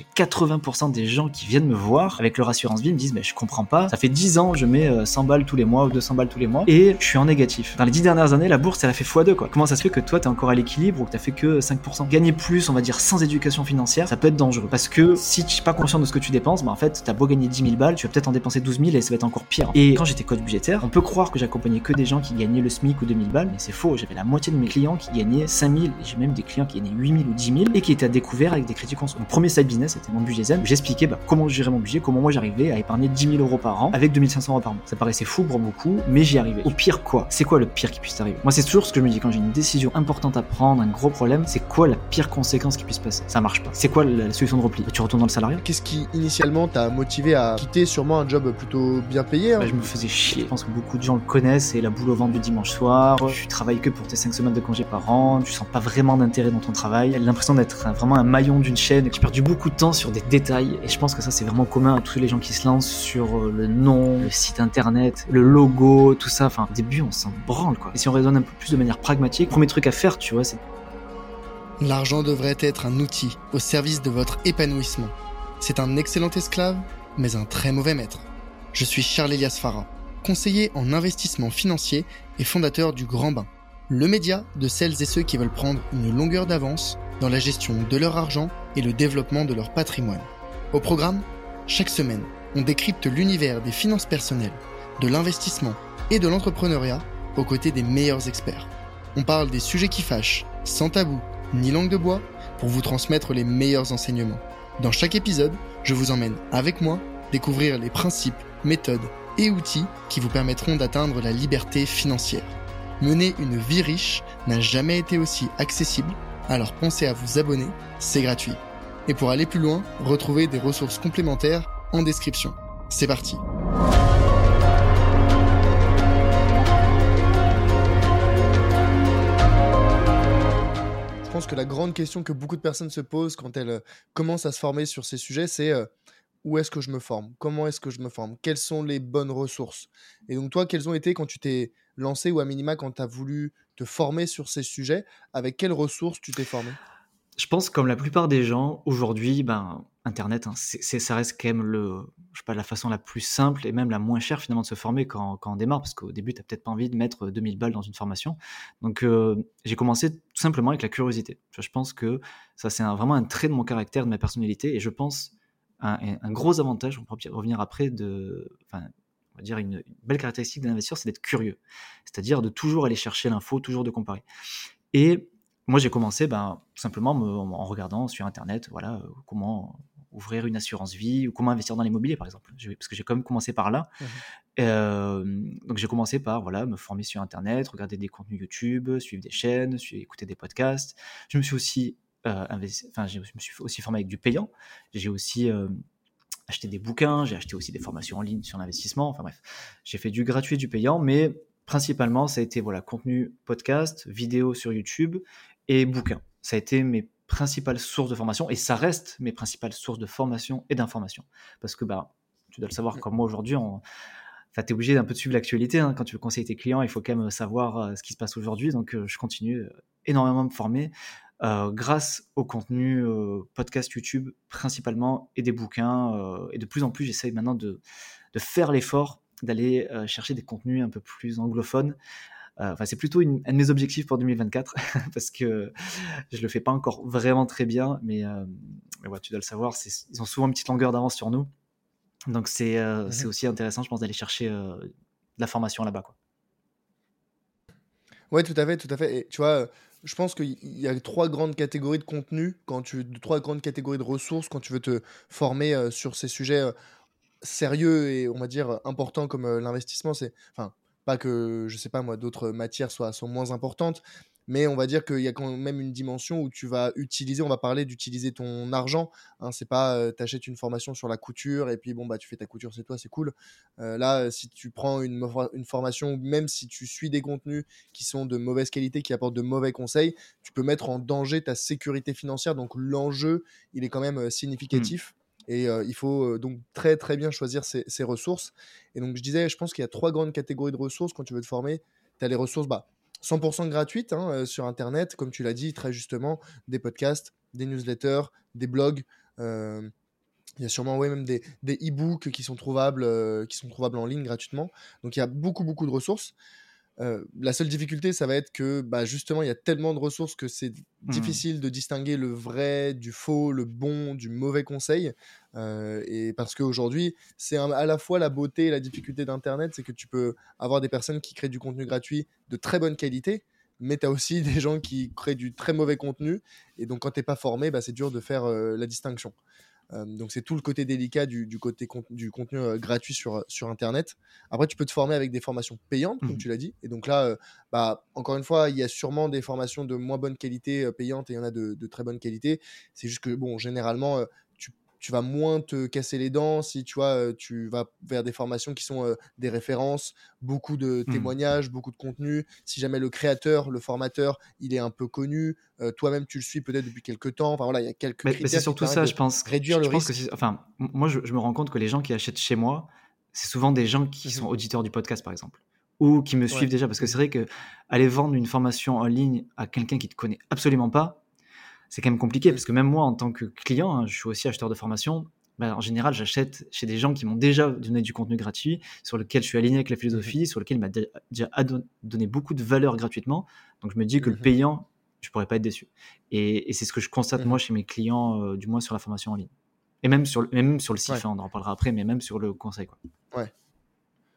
j'ai 80% des gens qui viennent me voir avec leur assurance vie me disent mais je comprends pas, ça fait 10 ans je mets 100 euh, balles tous les mois ou 200 balles tous les mois et je suis en négatif. Dans les 10 dernières années, la bourse elle a fait x2 quoi. Comment ça se fait que toi t'es encore à l'équilibre ou que t'as fait que 5% Gagner plus, on va dire sans éducation financière, ça peut être dangereux parce que si tu es pas conscient de ce que tu dépenses, bah en fait t'as beau gagner 10 000 balles, tu vas peut-être en dépenser 12 000 et ça va être encore pire. Et quand j'étais coach budgétaire, on peut croire que j'accompagnais que des gens qui gagnaient le SMIC ou 2000 balles, mais c'est faux. J'avais la moitié de mes clients qui gagnaient 5000 et j'ai même des clients qui gagnaient 8000 ou 10 000 et qui étaient à découvert avec des conso. Mon premier side business c'était mon budget zen. J'expliquais bah, comment gérer mon budget, comment moi j'arrivais à épargner 10 000 euros par an avec 2500 euros par mois. Ça paraissait fou pour beaucoup, mais j'y arrivais. Au pire quoi? C'est quoi le pire qui puisse arriver Moi c'est toujours ce que je me dis quand j'ai une décision importante à prendre, un gros problème, c'est quoi la pire conséquence qui puisse passer? Ça marche pas. C'est quoi la solution de repli? Tu retournes dans le salariat Qu'est-ce qui initialement t'a motivé à quitter sûrement un job plutôt bien payé hein? Bah, Je me faisais chier. Je pense que beaucoup de gens le connaissent, c'est la boule au ventre du dimanche soir. Tu travailles que pour tes 5 semaines de congé par an, tu sens pas vraiment d'intérêt dans ton travail. L'impression d'être vraiment un maillon d'une chaîne. J'ai perdu beaucoup de sur des détails et je pense que ça c'est vraiment commun à tous les gens qui se lancent sur euh, le nom, le site internet, le logo, tout ça. Enfin, au début on s'en branle quoi. Et si on raisonne un peu plus de manière pragmatique, premier truc à faire, tu vois, c'est L'argent devrait être un outil au service de votre épanouissement. C'est un excellent esclave, mais un très mauvais maître. Je suis Charles Elias Farah, conseiller en investissement financier et fondateur du Grand Bain, le média de celles et ceux qui veulent prendre une longueur d'avance dans la gestion de leur argent et le développement de leur patrimoine. Au programme, chaque semaine, on décrypte l'univers des finances personnelles, de l'investissement et de l'entrepreneuriat aux côtés des meilleurs experts. On parle des sujets qui fâchent, sans tabou ni langue de bois pour vous transmettre les meilleurs enseignements. Dans chaque épisode, je vous emmène avec moi découvrir les principes, méthodes et outils qui vous permettront d'atteindre la liberté financière. Mener une vie riche n'a jamais été aussi accessible, alors pensez à vous abonner, c'est gratuit. Et pour aller plus loin, retrouvez des ressources complémentaires en description. C'est parti que la grande question que beaucoup de personnes se posent quand elles euh, commencent à se former sur ces sujets, c'est euh, où est-ce que je me forme? Comment est-ce que je me forme? Quelles sont les bonnes ressources? Et donc toi, quelles ont été quand tu t'es lancé ou à minima quand tu as voulu te former sur ces sujets? Avec quelles ressources tu t'es formé? Je pense comme la plupart des gens aujourd'hui, ben Internet, hein, c'est, ça reste quand même le, je sais pas, la façon la plus simple et même la moins chère finalement de se former quand, quand on démarre, parce qu'au début, tu n'as peut-être pas envie de mettre 2000 balles dans une formation. Donc, euh, j'ai commencé tout simplement avec la curiosité. Je pense que ça, c'est vraiment un trait de mon caractère, de ma personnalité, et je pense un, gros avantage, on pourra revenir après, de, va dire une, belle caractéristique d'un investisseur, c'est d'être curieux. C'est-à-dire de toujours aller chercher l'info, toujours de comparer. Et moi, j'ai commencé ben, simplement en regardant sur Internet, voilà, euh, comment ouvrir une assurance vie ou comment investir dans l'immobilier, par exemple. Parce que j'ai quand même commencé par là. Mmh euh, donc, j'ai commencé par voilà, me former sur Internet, regarder des contenus YouTube, suivre des chaînes, suivre, écouter des podcasts. Je me suis aussi, euh, enfin, je me suis aussi formé avec du payant. J'ai aussi acheté des bouquins, j'ai acheté aussi des formations en ligne sur l'investissement. Enfin bref, j'ai fait du gratuit et du payant, mais principalement, ça a été voilà, contenu podcast, vidéo sur YouTube et bouquins. Ça a été mes principales sources de formation et ça reste mes principales sources de formation et d'information. Parce que bah, tu dois le savoir comme moi aujourd'hui, on... tu es obligé d'un peu de suivre l'actualité. Hein. Quand tu veux conseiller tes clients, il faut quand même savoir euh, ce qui se passe aujourd'hui. Donc euh, je continue euh, énormément à me former grâce au contenu podcast YouTube principalement et des bouquins. et de plus en plus, j'essaye maintenant de, de faire l'effort d'aller chercher des contenus un peu plus anglophones. Euh, enfin, c'est plutôt un de mes objectifs pour 2024 parce que je le fais pas encore vraiment très bien, mais, euh, tu dois le savoir, ils ont souvent une petite longueur d'avance sur nous. Donc c'est euh, mmh aussi intéressant, je pense, d'aller chercher de la formation là-bas. Ouais, tout à fait, tout à fait. Et tu vois, je pense qu'il y a trois grandes catégories de contenu, quand tu, trois grandes catégories de ressources quand tu veux te former sur ces sujets sérieux et on va dire importants comme l'investissement. C'est, enfin, pas que, je sais pas moi, d'autres matières soient, sont moins importantes, mais on va dire qu'il y a quand même une dimension où tu vas utiliser, on va parler d'utiliser ton argent. Hein, c'est pas, tu achètes une formation sur la couture et puis bon, bah tu fais ta couture, c'est toi, c'est cool. là, si tu prends une, une formation, même si tu suis des contenus qui sont de mauvaise qualité, qui apportent de mauvais conseils, tu peux mettre en danger ta sécurité financière. Donc l'enjeu, il est quand même mmh. significatif. Et il faut donc très très bien choisir ses, ressources. Et donc je disais, je pense qu'il y a trois grandes catégories de ressources quand tu veux te former. Tu as les ressources bah, 100% gratuites hein, sur Internet, comme tu l'as dit très justement, des podcasts, des newsletters, des blogs, il y a sûrement même des, e-books trouvables, qui sont trouvables en ligne gratuitement. Donc il y a beaucoup beaucoup de ressources la seule difficulté, ça va être que bah, justement, il y a tellement de ressources que c'est mmh. difficile de distinguer le vrai du faux, le bon du mauvais conseil. et parce qu'aujourd'hui, c'est à la fois la beauté et la difficulté d'Internet, c'est que tu peux avoir des personnes qui créent du contenu gratuit de très bonne qualité, mais tu as aussi des gens qui créent du très mauvais contenu. Et donc, quand tu n'es pas formé, bah, c'est dur de faire la distinction. Euh, donc c'est tout le côté délicat du, côté du contenu euh, gratuit sur, sur Internet. Après, tu peux te former avec des formations payantes, comme mmh. tu l'as dit. Et donc là, euh, bah, encore une fois, il y a sûrement des formations de moins bonne qualité payantes et il y en a de, de très bonne qualité. C'est juste que, bon, généralement, tu vas moins te casser les dents si tu vois, tu vas vers des formations qui sont des références, beaucoup de mmh. témoignages, beaucoup de contenu. Si jamais le créateur, le formateur, il est un peu connu, toi-même tu le suis peut-être depuis quelques temps. Enfin voilà, il y a quelques mais, c'est surtout ça, je pense. Réduire le risque. enfin, moi, je, me rends compte que les gens qui achètent chez moi, c'est souvent des gens qui mmh sont auditeurs du podcast, par exemple ou qui me suivent déjà parce que c'est vrai que aller vendre une formation en ligne à quelqu'un qui te connaît absolument pas c'est quand même compliqué parce que même moi, en tant que client, hein, je suis aussi acheteur de formation. Bah, en général, j'achète chez des gens qui m'ont déjà donné du contenu gratuit, sur lequel je suis aligné avec la philosophie, sur lequel il m'a déjà donné beaucoup de valeur gratuitement. Donc je me dis que le mmh payant, je pourrais pas être déçu. Et, c'est ce que je constate mmh moi chez mes clients, euh, du moins sur la formation en ligne. Et même sur, même sur le site, hein, on en reparlera après, mais même sur le conseil. Quoi. Ouais.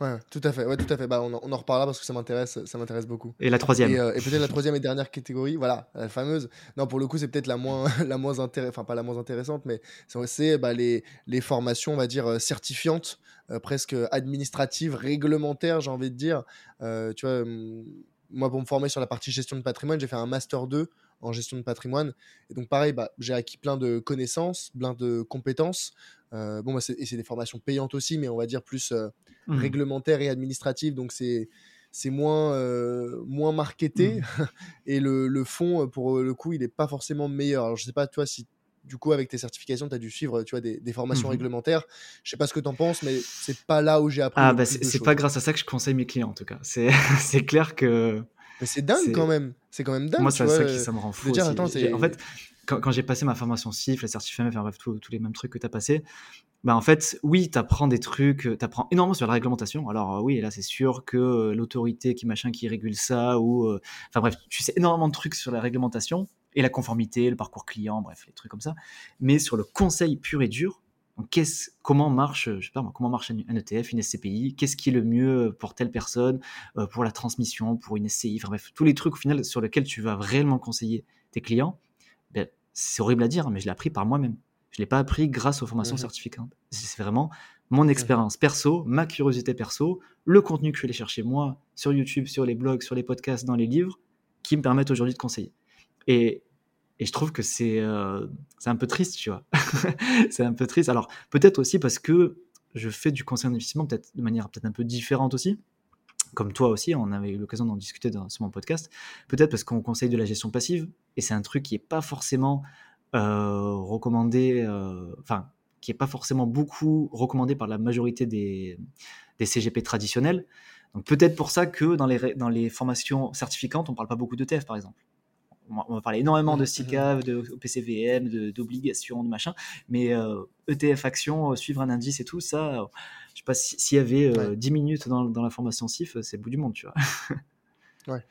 Ouais, tout à fait. Ouais, tout à fait. Bah, on, en reparlera parce que ça m'intéresse, ça m'intéresse beaucoup. Et la troisième. Et, euh, peut-être la troisième et dernière catégorie, voilà, la fameuse. Non, pour le coup, c'est peut-être la moins, la moins intéressante, enfin pas la moins intéressante, mais c'est bah, les, les formations, on va dire euh, certifiantes, euh, presque administratives, réglementaires, j'ai envie de dire. tu vois, hum, moi, pour me former sur la partie gestion de patrimoine, j'ai fait un master 2 en gestion de patrimoine. Et donc, pareil, bah, j'ai acquis plein de connaissances, plein de compétences. Euh, bon, bah, et c'est des formations payantes aussi, mais on va dire plus euh, mmh. réglementaires et administratives. Donc, c'est c'est moins, euh, moins marketé. Mmh. et le, le, fond, pour le coup, il n'est pas forcément meilleur. Alors, je sais pas, toi, si du coup, avec tes certifications, tu as dû suivre tu vois, des, des formations mmh réglementaires. Je sais pas ce que tu en penses, mais c'est pas là où j'ai appris. Ah, bah, c'est pas grâce à ça que je conseille mes clients, en tout cas. C'est clair que mais c'est dingue quand même. C'est quand même dingue. Moi, c'est ça qui ça me rend fou. Dire, attends, en fait, quand, j'ai passé ma formation CIF, la certificat enfin bref, tous les mêmes trucs que tu as passé, bah en fait, oui, tu apprends des trucs, tu apprends énormément sur la réglementation. Alors, euh, oui, là, c'est sûr que euh, l'autorité qui machin qui régule ça, ou. Euh, enfin bref, tu sais énormément de trucs sur la réglementation et la conformité, le parcours client, bref, les trucs comme ça. Mais sur le conseil pur et dur, comment marche, je sais pas comment marche un ETF, une SCPI, qu'est-ce qui est le mieux pour telle personne, euh, pour la transmission, pour une SCI, enfin bref, tous les trucs au final sur lesquels tu vas réellement conseiller tes clients, ben, c'est horrible à dire, mais je l'ai appris par moi-même. Je l'ai pas appris grâce aux formations mmh certificantes. C'est vraiment mon mmh expérience perso, ma curiosité perso, le contenu que je suis allé chercher moi sur YouTube, sur les blogs, sur les podcasts, dans les livres, qui me permettent aujourd'hui de conseiller. Et et je trouve que c'est euh, un peu triste, tu vois. c'est un peu triste. Alors, peut-être aussi parce que je fais du conseil d'investissement peut-être de manière peut-être un peu différente aussi. Comme toi aussi, on avait eu l'occasion d'en discuter dans, sur mon podcast. Peut-être parce qu'on conseille de la gestion passive. Et c'est un truc qui n'est pas forcément euh, recommandé, euh, enfin, qui n'est pas forcément beaucoup recommandé par la majorité des, des CGP traditionnels. Donc peut-être pour ça que dans les, dans les formations certificantes, on ne parle pas beaucoup d'ETF, par exemple on va parler énormément de SICAV, mmh. de PCVM, d'obligations, de, machin, mais ETF euh, e action, euh, suivre un indice et tout, ça, je sais pas s'il y avait 10 euh, minutes dans, la formation SIF, c'est le bout du monde, tu vois. ouais.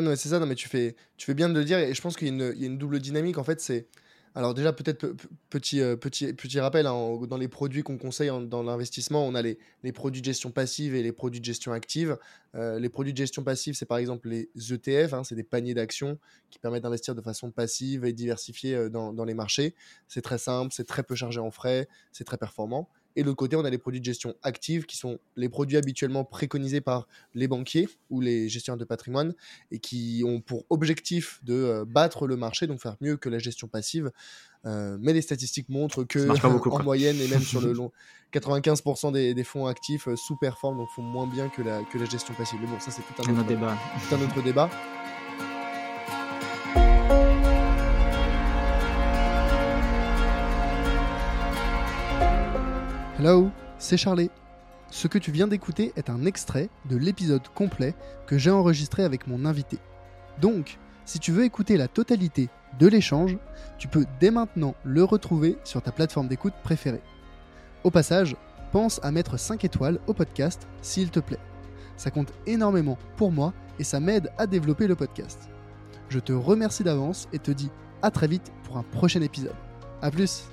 Non, c'est ça, non, mais tu fais, tu fais bien de le dire, et je pense qu'il y, y, a une double dynamique, en fait, c'est alors déjà, peut-être petit, euh, petit, petit rappel, hein, dans les produits qu'on conseille dans l'investissement, on a les, les, produits de gestion passive et les produits de gestion active. Euh, les produits de gestion passive, c'est par exemple les ETF, hein, c'est des paniers d'actions qui permettent d'investir de façon passive et diversifiée euh, dans, dans les marchés. C'est très simple, c'est très peu chargé en frais, c'est très performant. Et de l'autre côté, on a les produits de gestion active qui sont les produits habituellement préconisés par les banquiers ou les gestionnaires de patrimoine et qui ont pour objectif de euh, battre le marché, donc faire mieux que la gestion passive. Euh, mais les statistiques montrent que en moyenne et même sur le long, 95% des, fonds actifs euh, sous-performent, donc font moins bien que la, que la gestion passive. Mais bon, ça c'est tout un autre, débat. Tout un autre débat. Hello, c'est Charlie. Ce que tu viens d'écouter est un extrait de l'épisode complet que j'ai enregistré avec mon invité. Donc, si tu veux écouter la totalité de l'échange, tu peux dès maintenant le retrouver sur ta plateforme d'écoute préférée. Au passage, pense à mettre 5 étoiles au podcast s'il te plaît. Ça compte énormément pour moi et ça m'aide à développer le podcast. Je te remercie d'avance et te dis à très vite pour un prochain épisode. A plus